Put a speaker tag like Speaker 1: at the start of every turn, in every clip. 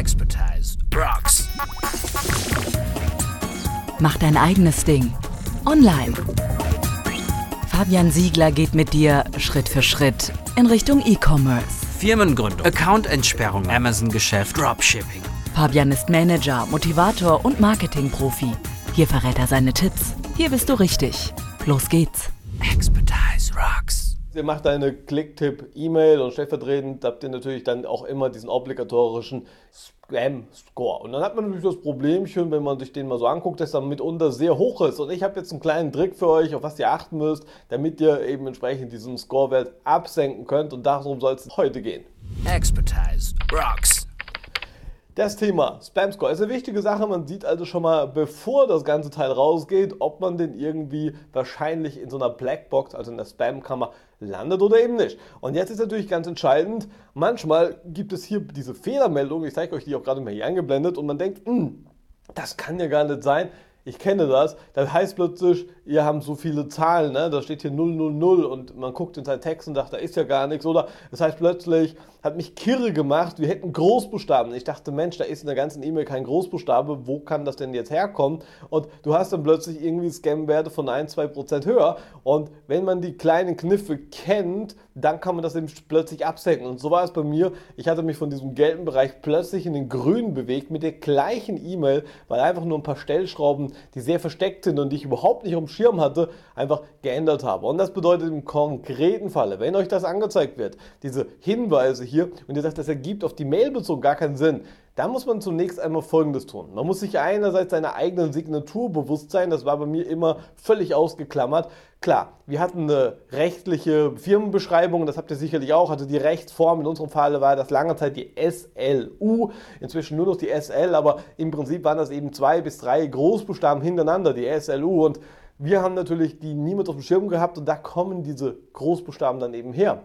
Speaker 1: Expertise rocks.
Speaker 2: Mach dein eigenes Ding. Online. Fabian Siegler geht mit dir Schritt für Schritt in Richtung E-Commerce.
Speaker 1: Firmengründung, Accountentsperrung, Amazon-Geschäft, Dropshipping.
Speaker 2: Fabian ist Manager, Motivator und Marketingprofi. Hier verrät er seine Tipps. Hier bist du richtig. Los geht's.
Speaker 3: Ihr macht eine Klicktipp-E-Mail und stellvertretend habt ihr natürlich dann auch immer diesen obligatorischen Spam-Score. Und dann hat man natürlich das Problemchen, wenn man sich den mal so anguckt, dass er mitunter sehr hoch ist. Und ich habe jetzt einen kleinen Trick für euch, auf was ihr achten müsst, damit ihr eben entsprechend diesen Scorewert absenken könnt. Und darum soll es heute gehen.
Speaker 1: Expertise rocks.
Speaker 3: Das Thema Spam Score ist eine wichtige Sache. Man sieht also schon mal, bevor das ganze Teil rausgeht, ob man den irgendwie wahrscheinlich in so einer Blackbox, also in der Spam-Kammer, landet oder eben nicht. Und jetzt ist natürlich ganz entscheidend, manchmal gibt es hier diese Fehlermeldung, ich zeige euch die auch gerade mal hier eingeblendet, und man denkt, hm, das kann ja gar nicht sein ich kenne das, da heißt plötzlich, ihr habt so viele Zahlen, ne? da steht hier 000 und man guckt in seinen Text und sagt, da ist ja gar nichts. Oder das heißt plötzlich, hat mich kirre gemacht, wir hätten Großbuchstaben. Ich dachte, Mensch, da ist in der ganzen E-Mail kein Großbuchstabe, wo kann das denn jetzt herkommen? Und du hast dann plötzlich irgendwie Scam-Werte von 1, 2% höher. Und wenn man die kleinen Kniffe kennt, dann kann man das eben plötzlich absenken. Und so war es bei mir. Ich hatte mich von diesem gelben Bereich plötzlich in den grünen bewegt mit der gleichen E-Mail, weil einfach nur ein paar Stellschrauben die sehr versteckt sind und die ich überhaupt nicht dem Schirm hatte, einfach geändert habe. Und das bedeutet im konkreten Falle, wenn euch das angezeigt wird, diese Hinweise hier und ihr sagt, das ergibt auf die Mail bezogen gar keinen Sinn, da muss man zunächst einmal Folgendes tun. Man muss sich einerseits seiner eigenen Signatur bewusst sein, das war bei mir immer völlig ausgeklammert. Klar, wir hatten eine rechtliche Firmenbeschreibung, das habt ihr sicherlich auch, also die Rechtsform, in unserem Fall war das lange Zeit die SLU, inzwischen nur noch die SL, aber im Prinzip waren das eben zwei bis drei Großbuchstaben hintereinander, die SLU und wir haben natürlich die niemand auf dem Schirm gehabt und da kommen diese Großbuchstaben dann eben her.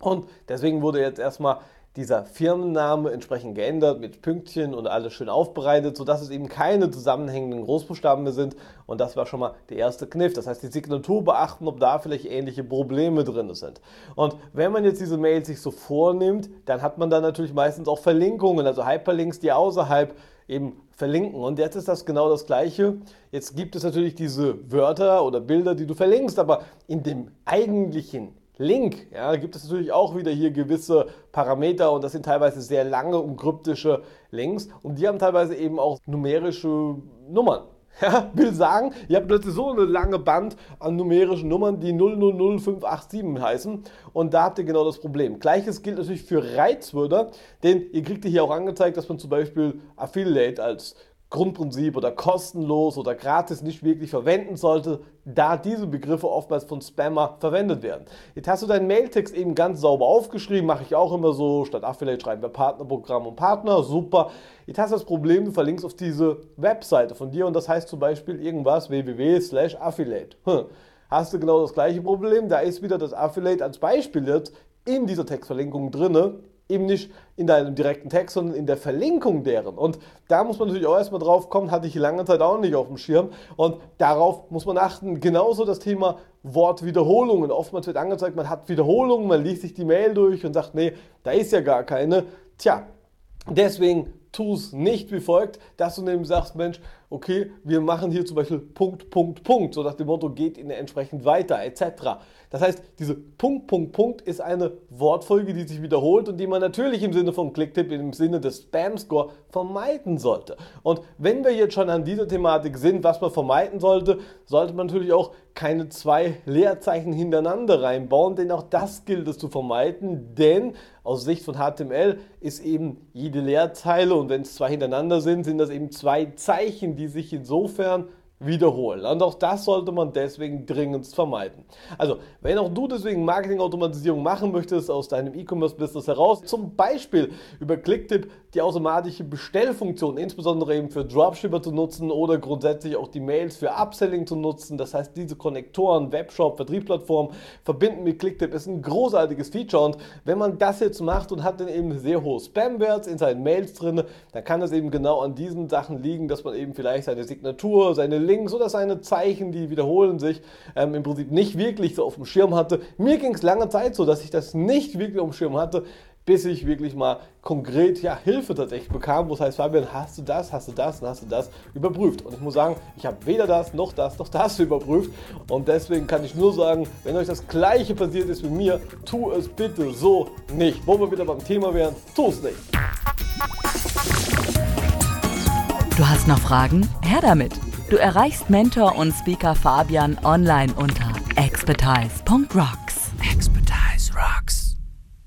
Speaker 3: Und deswegen wurde jetzt erstmal dieser Firmenname entsprechend geändert mit Pünktchen und alles schön aufbereitet, sodass es eben keine zusammenhängenden Großbuchstaben mehr sind. Und das war schon mal der erste Kniff. Das heißt, die Signatur beachten, ob da vielleicht ähnliche Probleme drin sind. Und wenn man jetzt diese Mail sich so vornimmt, dann hat man da natürlich meistens auch Verlinkungen, also Hyperlinks, die außerhalb eben verlinken. Und jetzt ist das genau das Gleiche. Jetzt gibt es natürlich diese Wörter oder Bilder, die du verlinkst, aber in dem eigentlichen Link, ja, gibt es natürlich auch wieder hier gewisse Parameter und das sind teilweise sehr lange und kryptische Links und die haben teilweise eben auch numerische Nummern. Ja, will sagen, ihr habt plötzlich so eine lange Band an numerischen Nummern, die 000587 heißen und da habt ihr genau das Problem. Gleiches gilt natürlich für Reizwörter, denn ihr kriegt hier auch angezeigt, dass man zum Beispiel Affiliate als Grundprinzip oder kostenlos oder gratis nicht wirklich verwenden sollte, da diese Begriffe oftmals von Spammer verwendet werden. Jetzt hast du deinen Mailtext eben ganz sauber aufgeschrieben, mache ich auch immer so, statt Affiliate schreiben wir Partnerprogramm und Partner, super. Jetzt hast du das Problem, du verlinkst auf diese Webseite von dir und das heißt zum Beispiel irgendwas www slash affiliate. Hm. Hast du genau das gleiche Problem, da ist wieder das Affiliate als Beispiel jetzt in dieser Textverlinkung drinne eben nicht in deinem direkten Text, sondern in der Verlinkung deren. Und da muss man natürlich auch erstmal drauf kommen, hatte ich lange Zeit auch nicht auf dem Schirm. Und darauf muss man achten. Genauso das Thema Wortwiederholungen. Oftmals wird angezeigt, man hat Wiederholungen, man liest sich die Mail durch und sagt, nee, da ist ja gar keine. Tja, deswegen tu es nicht wie folgt, dass du nämlich sagst, Mensch, okay, wir machen hier zum Beispiel Punkt, Punkt, Punkt, so nach dem Motto geht in entsprechend weiter, etc. Das heißt, diese Punkt, Punkt, Punkt ist eine Wortfolge, die sich wiederholt und die man natürlich im Sinne von Clicktip, im Sinne des Spam-Score vermeiden sollte. Und wenn wir jetzt schon an dieser Thematik sind, was man vermeiden sollte, sollte man natürlich auch keine zwei Leerzeichen hintereinander reinbauen, denn auch das gilt es zu vermeiden, denn aus Sicht von HTML ist eben jede Leerzeile und wenn es zwei hintereinander sind, sind das eben zwei Zeichen, die sich insofern wiederholen. Und auch das sollte man deswegen dringend vermeiden. Also, wenn auch du deswegen Marketingautomatisierung machen möchtest aus deinem E-Commerce-Business heraus, zum Beispiel über Clicktip die automatische Bestellfunktion, insbesondere eben für Dropshipper zu nutzen oder grundsätzlich auch die Mails für Upselling zu nutzen. Das heißt, diese Konnektoren, Webshop, Vertriebsplattform verbinden mit Clicktip ist ein großartiges Feature und wenn man das jetzt macht und hat dann eben sehr hohe Spam-Werts in seinen Mails drin, dann kann es eben genau an diesen Sachen liegen, dass man eben vielleicht seine Signatur, seine Links oder seine Zeichen, die wiederholen sich, ähm, im Prinzip nicht wirklich so auf dem Schirm hatte. Mir ging es lange Zeit so, dass ich das nicht wirklich auf dem Schirm hatte. bis ich wirklich mal konkret ja, Hilfe tatsächlich bekam, wo es heißt, Fabian, hast du das, hast du das und hast du das überprüft. Und ich muss sagen, ich habe weder das, noch das, noch das überprüft. Und deswegen kann ich nur sagen, wenn euch das gleiche passiert ist wie mir, tu es bitte so nicht. Wo wir wieder beim Thema wären, tu es nicht.
Speaker 4: Du hast noch Fragen? Her damit! Du erreichst Mentor und Speaker Fabian online unter expertise.rocks.